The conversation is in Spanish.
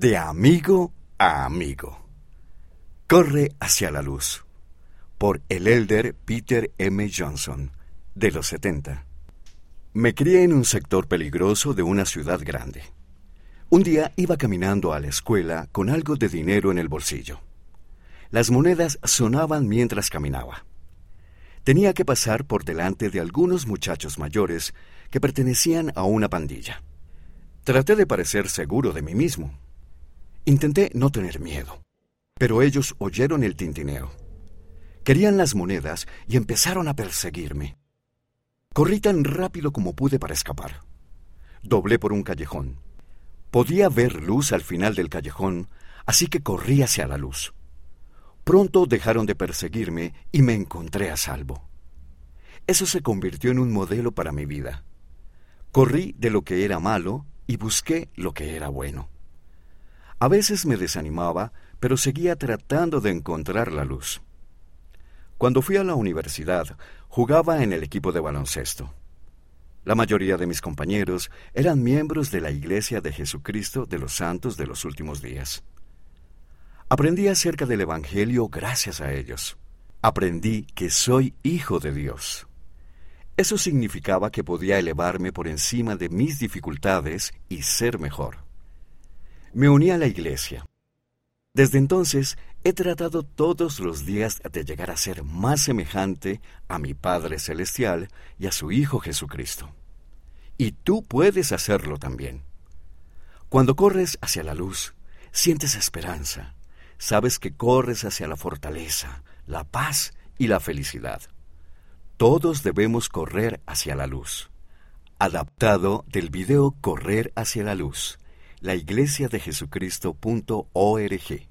De amigo a amigo. Corre hacia la luz. Por el elder Peter M. Johnson, de los 70. Me crié en un sector peligroso de una ciudad grande. Un día iba caminando a la escuela con algo de dinero en el bolsillo. Las monedas sonaban mientras caminaba. Tenía que pasar por delante de algunos muchachos mayores que pertenecían a una pandilla. Traté de parecer seguro de mí mismo Intenté no tener miedo, pero ellos oyeron el tintineo. Querían las monedas y empezaron a perseguirme. Corrí tan rápido como pude para escapar. Doblé por un callejón. Podía ver luz al final del callejón, así que corrí hacia la luz. Pronto dejaron de perseguirme y me encontré a salvo. Eso se convirtió en un modelo para mi vida. Corrí de lo que era malo y busqué lo que era bueno. A veces me desanimaba, pero seguía tratando de encontrar la luz. Cuando fui a la universidad, jugaba en el equipo de baloncesto. La mayoría de mis compañeros eran miembros de la Iglesia de Jesucristo de los Santos de los Últimos Días. Aprendí acerca del Evangelio gracias a ellos. Aprendí que soy hijo de Dios. Eso significaba que podía elevarme por encima de mis dificultades y ser mejor me uní a la iglesia. Desde entonces he tratado todos los días de llegar a ser más semejante a mi Padre Celestial y a su Hijo Jesucristo. Y tú puedes hacerlo también. Cuando corres hacia la luz, sientes esperanza, sabes que corres hacia la fortaleza, la paz y la felicidad. Todos debemos correr hacia la luz. Adaptado del video Correr hacia la luz la iglesia de Jesucristo.org.